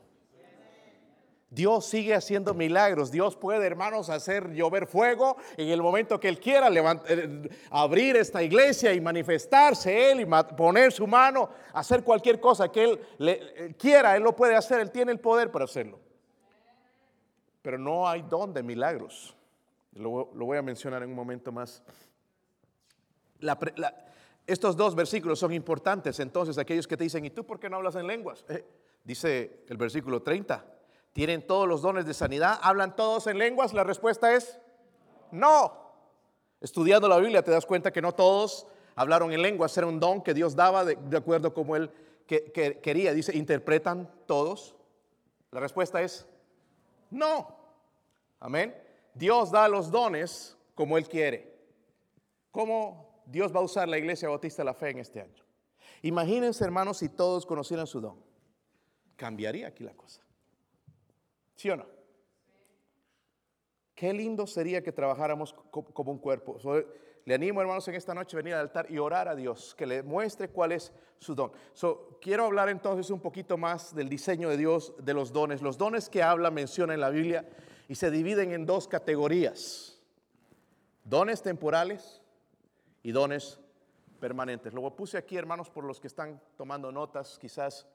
Dios sigue haciendo milagros. Dios puede, hermanos, hacer llover fuego en el momento que Él quiera, eh, abrir esta iglesia y manifestarse Él y poner su mano, hacer cualquier cosa que Él eh, quiera. Él lo puede hacer, Él tiene el poder para hacerlo. Pero no hay don de milagros. Lo, voy a mencionar en un momento más. La, estos dos versículos son importantes. Entonces, aquellos que te dicen, ¿y tú por qué no hablas en lenguas? Eh, dice el versículo 30, ¿tienen todos los dones de sanidad? ¿Hablan todos en lenguas? La respuesta es no. Estudiando la Biblia te das cuenta que no todos hablaron en lenguas, era un don que Dios daba de, acuerdo como Él que, quería. Dice, ¿interpretan todos? La respuesta es no. Amén. Dios da los dones como Él quiere. ¿Cómo Dios va a usar la iglesia bautista de la fe en este año. Imagínense, hermanos, si todos conocieran su don. Cambiaría aquí la cosa. ¿Sí o no? Qué lindo sería que trabajáramos como un cuerpo. le animo, hermanos, en esta noche a venir al altar y orar a Dios, que le muestre cuál es su don. quiero hablar entonces un poquito más del diseño de Dios, de los dones. Los dones que habla, menciona en la Biblia y se dividen en dos categorías. Dones temporales y dones permanentes. Lo puse aquí, hermanos, por los que están tomando notas, quizás,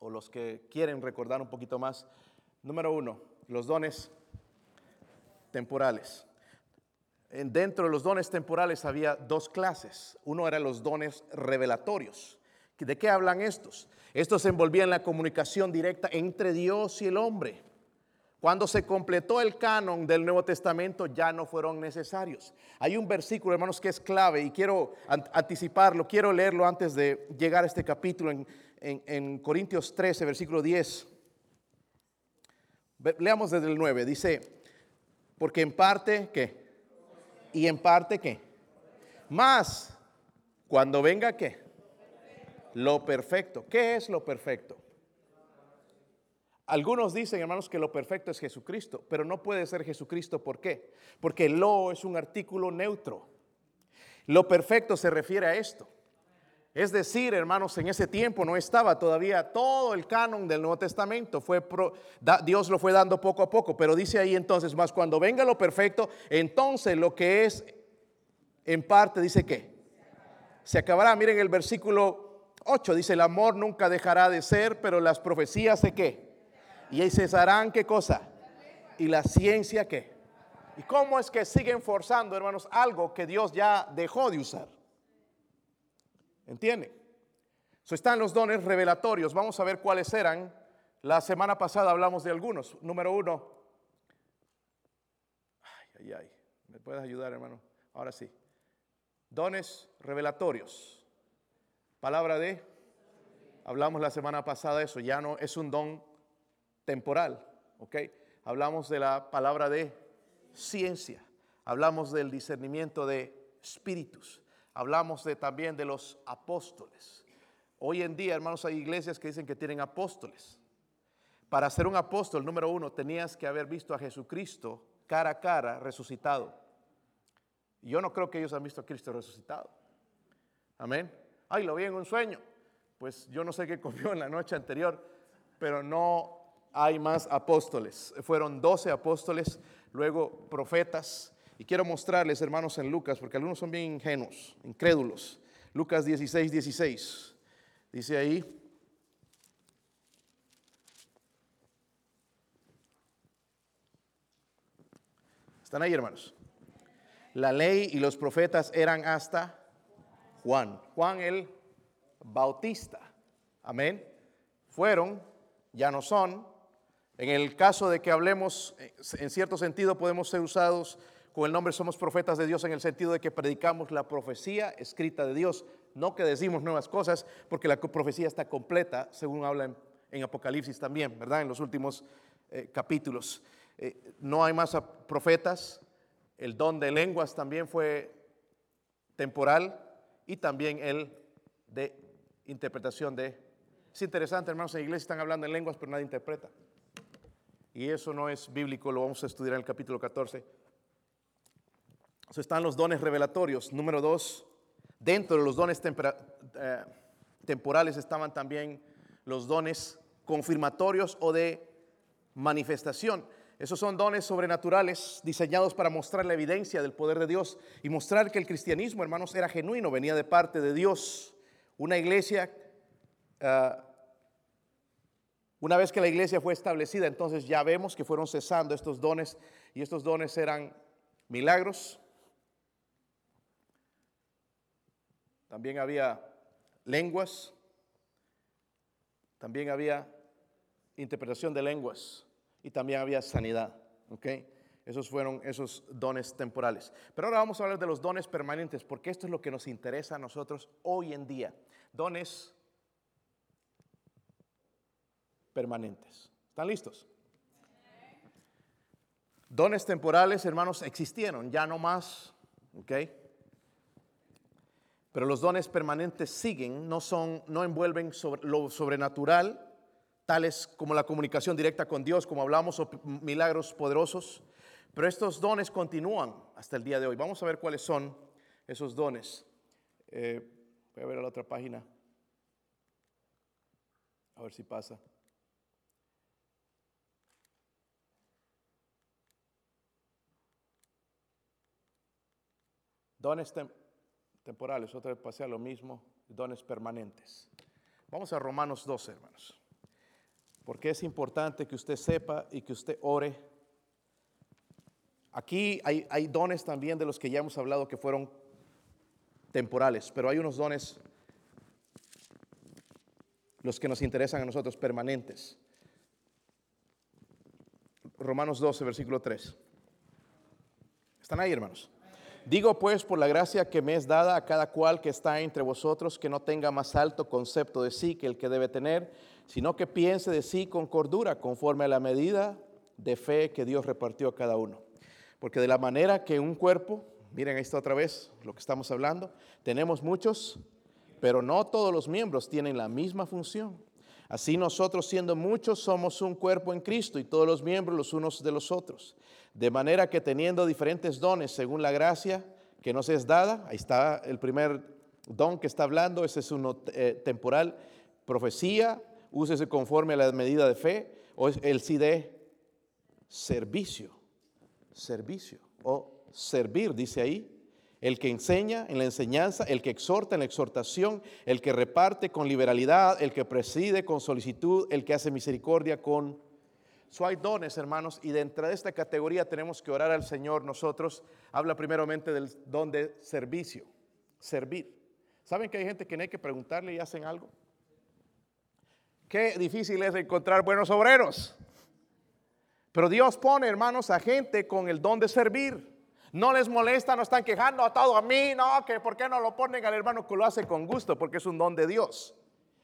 o los que quieren recordar un poquito más. Número uno, los dones temporales. Dentro de los dones temporales había dos clases. Uno era los dones revelatorios. ¿De qué hablan estos? Estos envolvían la comunicación directa entre Dios y el hombre. Cuando se completó el canon del Nuevo Testamento ya no fueron necesarios. Hay un versículo, hermanos, que es clave y quiero anticiparlo, quiero leerlo antes de llegar a este capítulo en, Corintios 13, versículo 10. Leamos desde el 9, dice, porque en parte, ¿qué? Y en parte, ¿qué? Más, cuando venga, ¿qué? Lo perfecto. ¿Qué es lo perfecto? Algunos dicen, hermanos, que lo perfecto es Jesucristo, pero no puede ser Jesucristo. ¿Por qué? Porque lo es un artículo neutro. Lo perfecto se refiere a esto. Es decir, hermanos, en ese tiempo no estaba todavía todo el canon del Nuevo Testamento. Dios lo fue dando poco a poco, pero dice ahí entonces, más cuando venga lo perfecto, entonces lo que es en parte, dice que se acabará. Miren el versículo 8, dice, el amor nunca dejará de ser, pero las profecías de qué? Y ahí cesarán qué cosa? ¿Y la ciencia qué? ¿Y cómo es que siguen forzando, hermanos, algo que Dios ya dejó de usar? ¿Entienden? So, están los dones revelatorios. Vamos a ver cuáles eran. La semana pasada hablamos de algunos. Número uno. Ay, ay, ay. ¿Me puedes ayudar, hermano? Ahora sí. Dones revelatorios. Palabra de. Hablamos la semana pasada de eso. Ya no es un don temporal, ¿ok? Hablamos de la palabra de ciencia, hablamos del discernimiento de espíritus, hablamos de, también de los apóstoles. Hoy en día, hermanos, hay iglesias que dicen que tienen apóstoles. Para ser un apóstol, número uno, tenías que haber visto a Jesucristo cara a cara resucitado. yo no creo que ellos han visto a Cristo resucitado. Amén. Ay, lo vi en un sueño. Pues yo no sé qué comió en la noche anterior, pero no hay más apóstoles. Fueron doce apóstoles, luego profetas, Y quiero mostrarles, hermanos, en Lucas, porque algunos son bien ingenuos, incrédulos. Lucas 16, 16. Dice ahí, ¿Están ahí, hermanos? La ley y los profetas eran hasta Juan. Juan el Bautista. Amén. Fueron, ya no son. En el caso de que hablemos, eh, en cierto sentido, podemos ser usados con el nombre somos profetas de Dios en el sentido de que predicamos la profecía escrita de Dios, no que decimos nuevas cosas, porque la profecía está completa, según habla en, Apocalipsis también, ¿verdad? En los últimos eh, capítulos. Eh, no hay más profetas, el don de lenguas también fue temporal y también el de interpretación de... Es interesante, hermanos, en la iglesia están hablando en lenguas, pero nadie interpreta. Y eso no es bíblico, lo vamos a estudiar en el capítulo 14. están los dones revelatorios. Número dos, dentro de los dones eh, temporales estaban también los dones confirmatorios o de manifestación. Esos son dones sobrenaturales diseñados para mostrar la evidencia del poder de Dios y mostrar que el cristianismo, hermanos, era genuino, venía de parte de Dios. Una iglesia, ah, una vez que la iglesia fue establecida, entonces ya vemos que fueron cesando estos dones y estos dones eran milagros. También había lenguas, también había interpretación de lenguas y también había sanidad. ¿ok? Esos fueron esos dones temporales. Pero ahora vamos a hablar de los dones permanentes, porque esto es lo que nos interesa a nosotros hoy en día. Dones permanentes. ¿Están listos? Dones temporales, hermanos, existieron, ya no más, ¿ok? Pero los dones permanentes siguen, no son, no envuelven lo sobrenatural, tales como la comunicación directa con Dios, como hablamos, o milagros poderosos. Pero estos dones continúan hasta el día de hoy. Vamos a ver cuáles son esos dones. Eh, voy a ver a la otra página. A ver si pasa. Dones temporales, otra vez pasé a lo mismo, dones permanentes. Vamos a Romanos 12, hermanos porque es importante que usted sepa y que usted ore. Aquí hay, dones también de los que ya hemos hablado que fueron temporales, pero hay unos dones, los que nos interesan a nosotros, permanentes. Romanos 12, versículo 3. ¿Están ahí, hermanos? Digo pues por la gracia que me es dada a cada cual que está entre vosotros, que no tenga más alto concepto de sí que el que debe tener, sino que piense de sí con cordura, conforme a la medida de fe que Dios repartió a cada uno. Porque de la manera que un cuerpo, miren esto otra vez, lo que estamos hablando, tenemos muchos, pero no todos los miembros tienen la misma función. Así nosotros siendo muchos somos un cuerpo en Cristo y todos los miembros los unos de los otros. De manera que teniendo diferentes dones según la gracia que nos es dada, ahí está el primer don que está hablando, ese es uno eh, temporal, profecía, úsese conforme a la medida de fe, o el sí de servicio, servicio, o servir, dice ahí, el que enseña en la enseñanza, el que exhorta en la exhortación, el que reparte con liberalidad, el que preside con solicitud, el que hace misericordia con... So hay dones, hermanos, y dentro de esta categoría tenemos que orar al Señor nosotros. Habla primeramente del don de servicio, servir. ¿Saben que hay gente que no hay que preguntarle y hacen algo? Qué difícil es encontrar buenos obreros. Pero Dios pone, hermanos, a gente con el don de servir. No les molesta, no están quejando a todo a mí, no, que por qué no lo ponen al hermano que lo hace con gusto, porque es un don de Dios.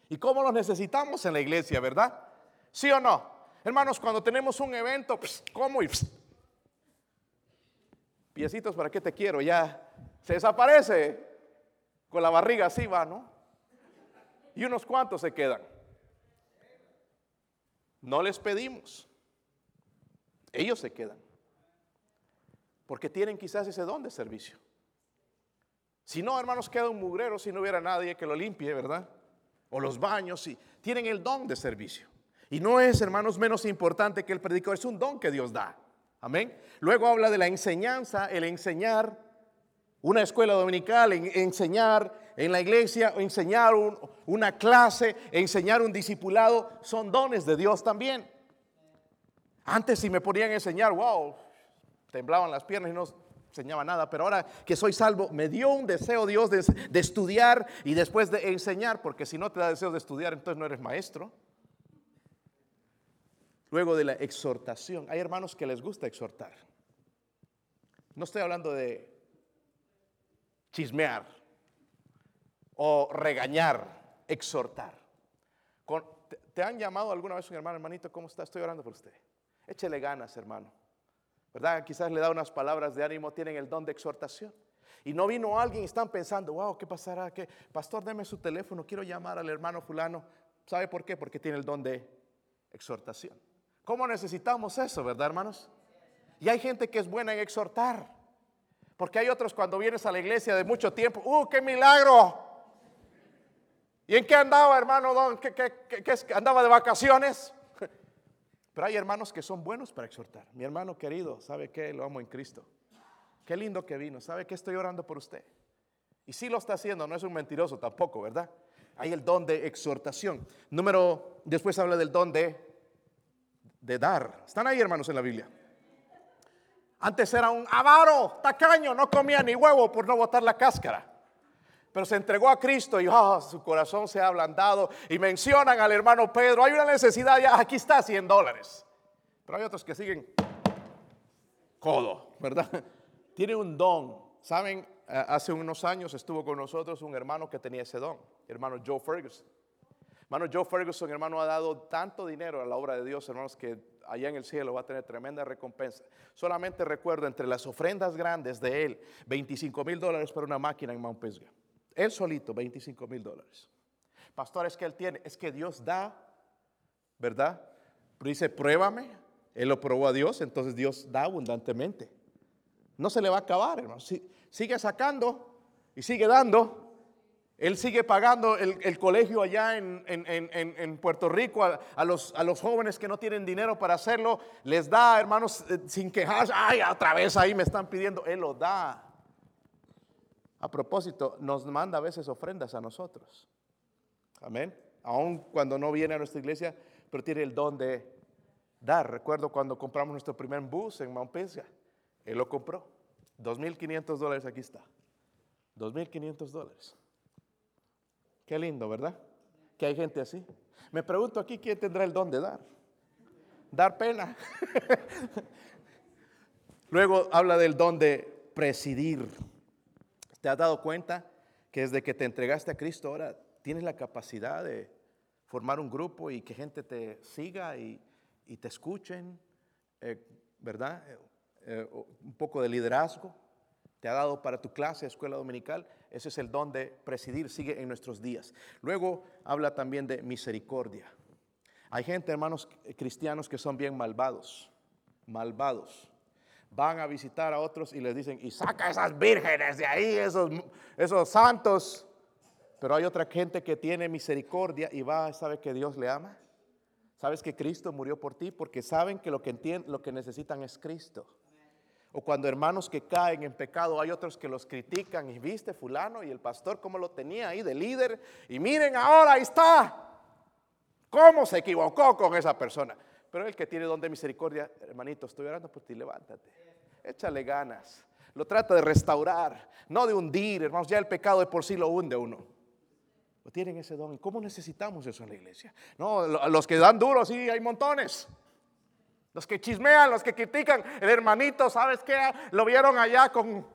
¿Y cómo lo necesitamos en la iglesia, verdad? ¿Sí o no? Hermanos, cuando tenemos un evento, ¿cómo? Y, piecitos, ¿para qué te quiero? Ya se desaparece con la barriga así, va, ¿no? Y unos cuantos se quedan. No les pedimos. Ellos se quedan. Porque tienen quizás ese don de servicio. Si no, hermanos, queda un mugrero si no hubiera nadie que lo limpie, ¿verdad? O los baños, si tienen el don de servicio. Y no es, hermanos, menos importante que el predicador, es un don que Dios da. Amén. Luego habla de la enseñanza, el enseñar una escuela dominical, enseñar en la iglesia, enseñar una clase, enseñar un discipulado, son dones de Dios también. Antes si me ponían a enseñar, wow, temblaban las piernas y no enseñaba nada, pero ahora que soy salvo, me dio un deseo Dios de, estudiar y después de enseñar, porque si no te da deseo de estudiar, entonces no eres maestro. Luego de la exhortación, hay hermanos que les gusta exhortar. No estoy hablando de chismear o regañar, exhortar. ¿Te han llamado alguna vez un hermano, hermanito? ¿Cómo está? Estoy orando por usted. Échele ganas, hermano. ¿Verdad? Quizás le da unas palabras de ánimo, tienen el don de exhortación. Y no vino alguien y están pensando, wow, ¿qué pasará? ¿Qué? Pastor, deme su teléfono, quiero llamar al hermano fulano. ¿Sabe por qué? Porque tiene el don de exhortación. ¿Cómo necesitamos eso, verdad, hermanos? Y hay gente que es buena en exhortar. Porque hay otros cuando vienes a la iglesia de mucho tiempo, ¡uh, qué milagro! ¿Y en qué andaba, hermano? ¿Qué, qué, qué, andaba de vacaciones? Pero hay hermanos que son buenos para exhortar. Mi hermano querido, ¿sabe qué? Lo amo en Cristo. Qué lindo que vino. ¿Sabe que estoy orando por usted? Y sí lo está haciendo, no es un mentiroso tampoco, ¿verdad? Hay el don de exhortación. Número, después habla del don de, de dar. Están ahí, hermanos, en la Biblia. Antes era un avaro, tacaño, no comía ni huevo por no botar la cáscara. Pero se entregó a Cristo y oh, su corazón se ha ablandado. Y mencionan al hermano Pedro, hay una necesidad, ya aquí está 100 dólares. Pero hay otros que siguen codo, ¿verdad? Tiene un don. Saben, hace unos años estuvo con nosotros un hermano que tenía ese don, hermano Joe Ferguson. Hermano Joe Ferguson, hermano, ha dado tanto dinero a la obra de Dios, hermanos, que allá en el cielo va a tener tremenda recompensa. Solamente recuerdo entre las ofrendas grandes de él, 25 mil dólares para una máquina en Mount Pisgah. Él solito, 25 mil dólares. Pastor, es que él tiene, es que Dios da, ¿verdad? Pero dice, pruébame. Él lo probó a Dios, entonces Dios da abundantemente. No se le va a acabar, hermano. sigue sacando y sigue dando. Él sigue pagando el, colegio allá en, Puerto Rico a, los, a, los, jóvenes que no tienen dinero para hacerlo. Les da, hermanos, eh, sin quejarse. Ay, otra vez ahí me están pidiendo. Él lo da. A propósito, nos manda a veces ofrendas a nosotros. Amén. Aun cuando no viene a nuestra iglesia, pero tiene el don de dar. Recuerdo cuando compramos nuestro primer bus en Mount Él lo compró. 2.500 dólares, aquí está. 2.500 dólares. Qué lindo, ¿verdad? Que hay gente así. Me pregunto aquí quién tendrá el don de dar. Dar pena. Luego habla del don de presidir. ¿Te has dado cuenta que desde que te entregaste a Cristo ahora tienes la capacidad de formar un grupo y que gente te siga y, te escuchen, eh, ¿verdad? Eh, eh, un poco de liderazgo. Te ha dado para tu clase, escuela dominical. Ese es el don de presidir, sigue en nuestros días. Luego habla también de misericordia. Hay gente, hermanos cristianos, que son bien malvados, malvados van a visitar a otros y les dicen, y saca esas vírgenes de ahí, esos, esos santos. Pero hay otra gente que tiene misericordia y va, sabe que Dios le ama. Sabes que Cristo murió por ti porque saben que lo que, lo que necesitan es Cristo. O cuando hermanos que caen en pecado, hay otros que los critican y viste fulano y el pastor como lo tenía ahí de líder y miren ahora ahí está. ¿Cómo se equivocó con esa persona? Pero el que tiene don de misericordia, hermanito, estoy orando por ti, levántate. Échale ganas. Lo trata de restaurar, no de hundir, hermanos. Ya el pecado de por sí lo hunde uno. Tienen ese don. ¿Y cómo necesitamos eso en la iglesia? No, los que dan duro, sí, hay montones. Los que chismean, los que critican. El hermanito, ¿sabes qué? Lo vieron allá con,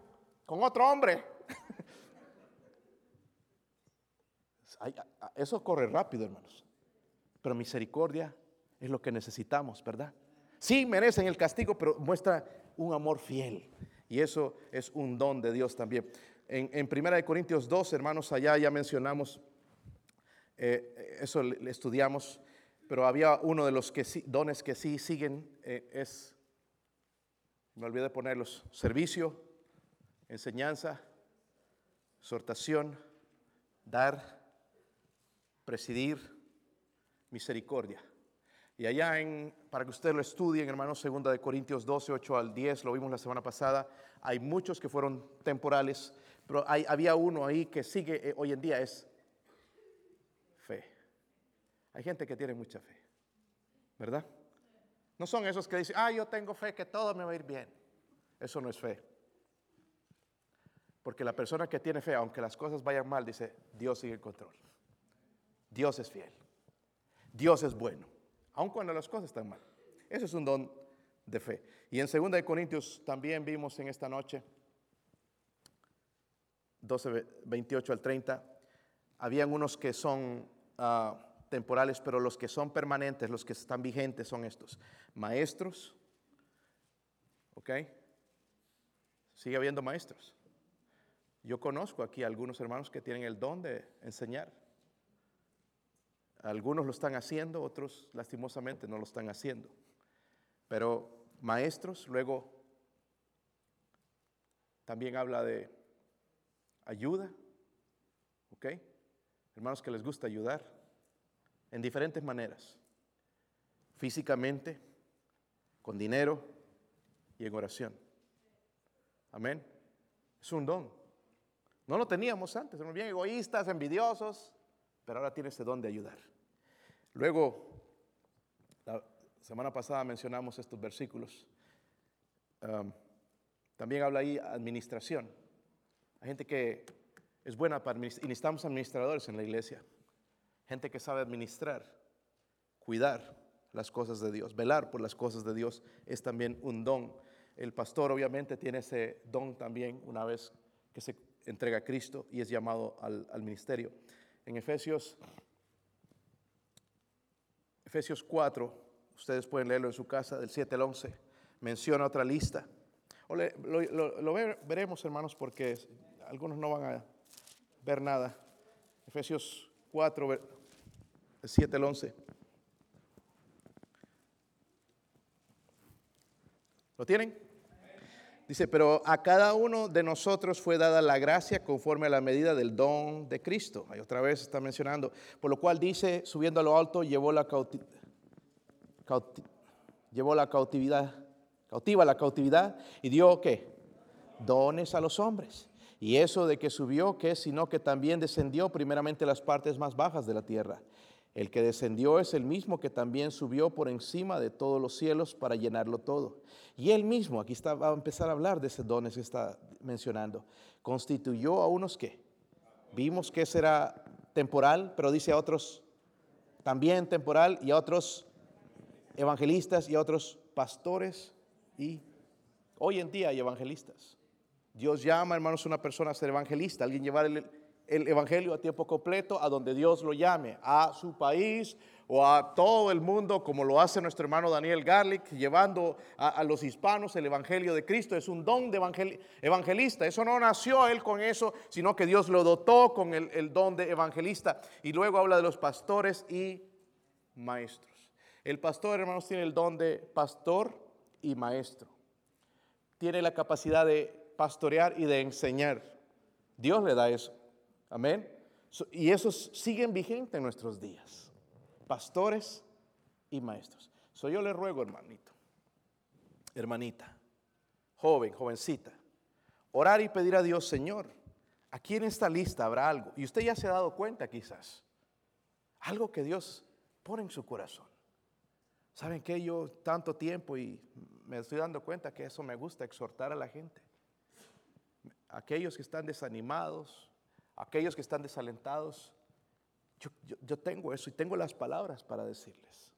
con otro hombre. Eso corre rápido, hermanos. Pero misericordia es lo que necesitamos, ¿verdad? Sí, merecen el castigo, pero muestra un amor fiel. Y eso es un don de Dios también. En, en 1 Corintios 2, hermanos, allá ya mencionamos, eh, eso le estudiamos, pero había uno de los que dones que sí siguen, eh, es, me olvidé de ponerlos, servicio, enseñanza, exhortación, dar, presidir, misericordia. Y allá en, para que ustedes lo estudien, hermanos, segunda de Corintios 12, 8 al 10, lo vimos la semana pasada, hay muchos que fueron temporales, pero hay, había uno ahí que sigue eh, hoy en día, es fe. Hay gente que tiene mucha fe, ¿verdad? No son esos que dicen, ah, yo tengo fe que todo me va a ir bien. Eso no es fe. Porque la persona que tiene fe, aunque las cosas vayan mal, dice, Dios sigue en control. Dios es fiel. Dios es bueno, aun cuando las cosas están mal. Eso es un don de fe. Y en 2 Corintios también vimos en esta noche, 12, 28 al 30, habían unos que son ah, temporales, pero los que son permanentes, los que están vigentes son estos. Maestros, ¿ok? Sigue habiendo maestros. Yo conozco aquí algunos hermanos que tienen el don de enseñar. Algunos lo están haciendo, otros lastimosamente no lo están haciendo. Pero maestros, luego también habla de ayuda, ¿ok? Hermanos que les gusta ayudar en diferentes maneras, físicamente, con dinero y en oración. Amén. Es un don. No lo teníamos antes, somos bien egoístas, envidiosos, pero ahora tiene ese don de ayudar. Luego, la semana pasada mencionamos estos versículos. También habla ahí administración. Hay gente que es buena para administrar, y necesitamos administradores en la iglesia. Gente que sabe administrar, cuidar las cosas de Dios, velar por las cosas de Dios es también un don. El pastor obviamente tiene ese don también una vez que se entrega a Cristo y es llamado al ministerio. En Efesios, Efesios 4, ustedes pueden leerlo en su casa, del 7 al 11, menciona otra lista. lo, lo veremos, hermanos, porque algunos no van a ver nada. Efesios 4, 7 al 11. ¿Lo tienen? Dice, pero a cada uno de nosotros fue dada la gracia conforme a la medida del don de Cristo. Ahí otra vez está mencionando. Por lo cual dice, subiendo a lo alto, llevó la, llevó la cautividad, cautiva la cautividad y dio qué? Dones a los hombres. Y eso de que subió, ¿qué? Sino que también descendió primeramente las partes más bajas de la tierra. El que descendió es el mismo que también subió por encima de todos los cielos para llenarlo todo. Y él mismo, aquí está, va a empezar a hablar de ese dones que está mencionando, constituyó a unos que vimos que será temporal, pero dice a otros también temporal y a otros evangelistas y a otros pastores y hoy en día hay evangelistas. Dios llama, hermanos, a una persona a ser evangelista, alguien llevar el, el Evangelio a tiempo completo a donde Dios lo llame, a su país o a todo el mundo, como lo hace nuestro hermano Daniel Garlic, llevando a, los hispanos el Evangelio de Cristo. Es un don de evangelista. Eso no nació él con eso, sino que Dios lo dotó con el, el don de evangelista. Y luego habla de los pastores y maestros. El pastor, hermanos, tiene el don de pastor y maestro. Tiene la capacidad de pastorear y de enseñar. Dios le da eso. Amén. Y esos siguen vigentes en nuestros días. Pastores y maestros. So yo le ruego, hermanito, hermanita, joven, jovencita, orar y pedir a Dios, Señor, aquí en esta lista habrá algo. Y usted ya se ha dado cuenta quizás. Algo que Dios pone en su corazón. ¿Saben qué? Yo tanto tiempo y me estoy dando cuenta que eso me gusta, exhortar a la gente. Aquellos que están desanimados, aquellos que están desalentados, yo, tengo eso y tengo las palabras para decirles.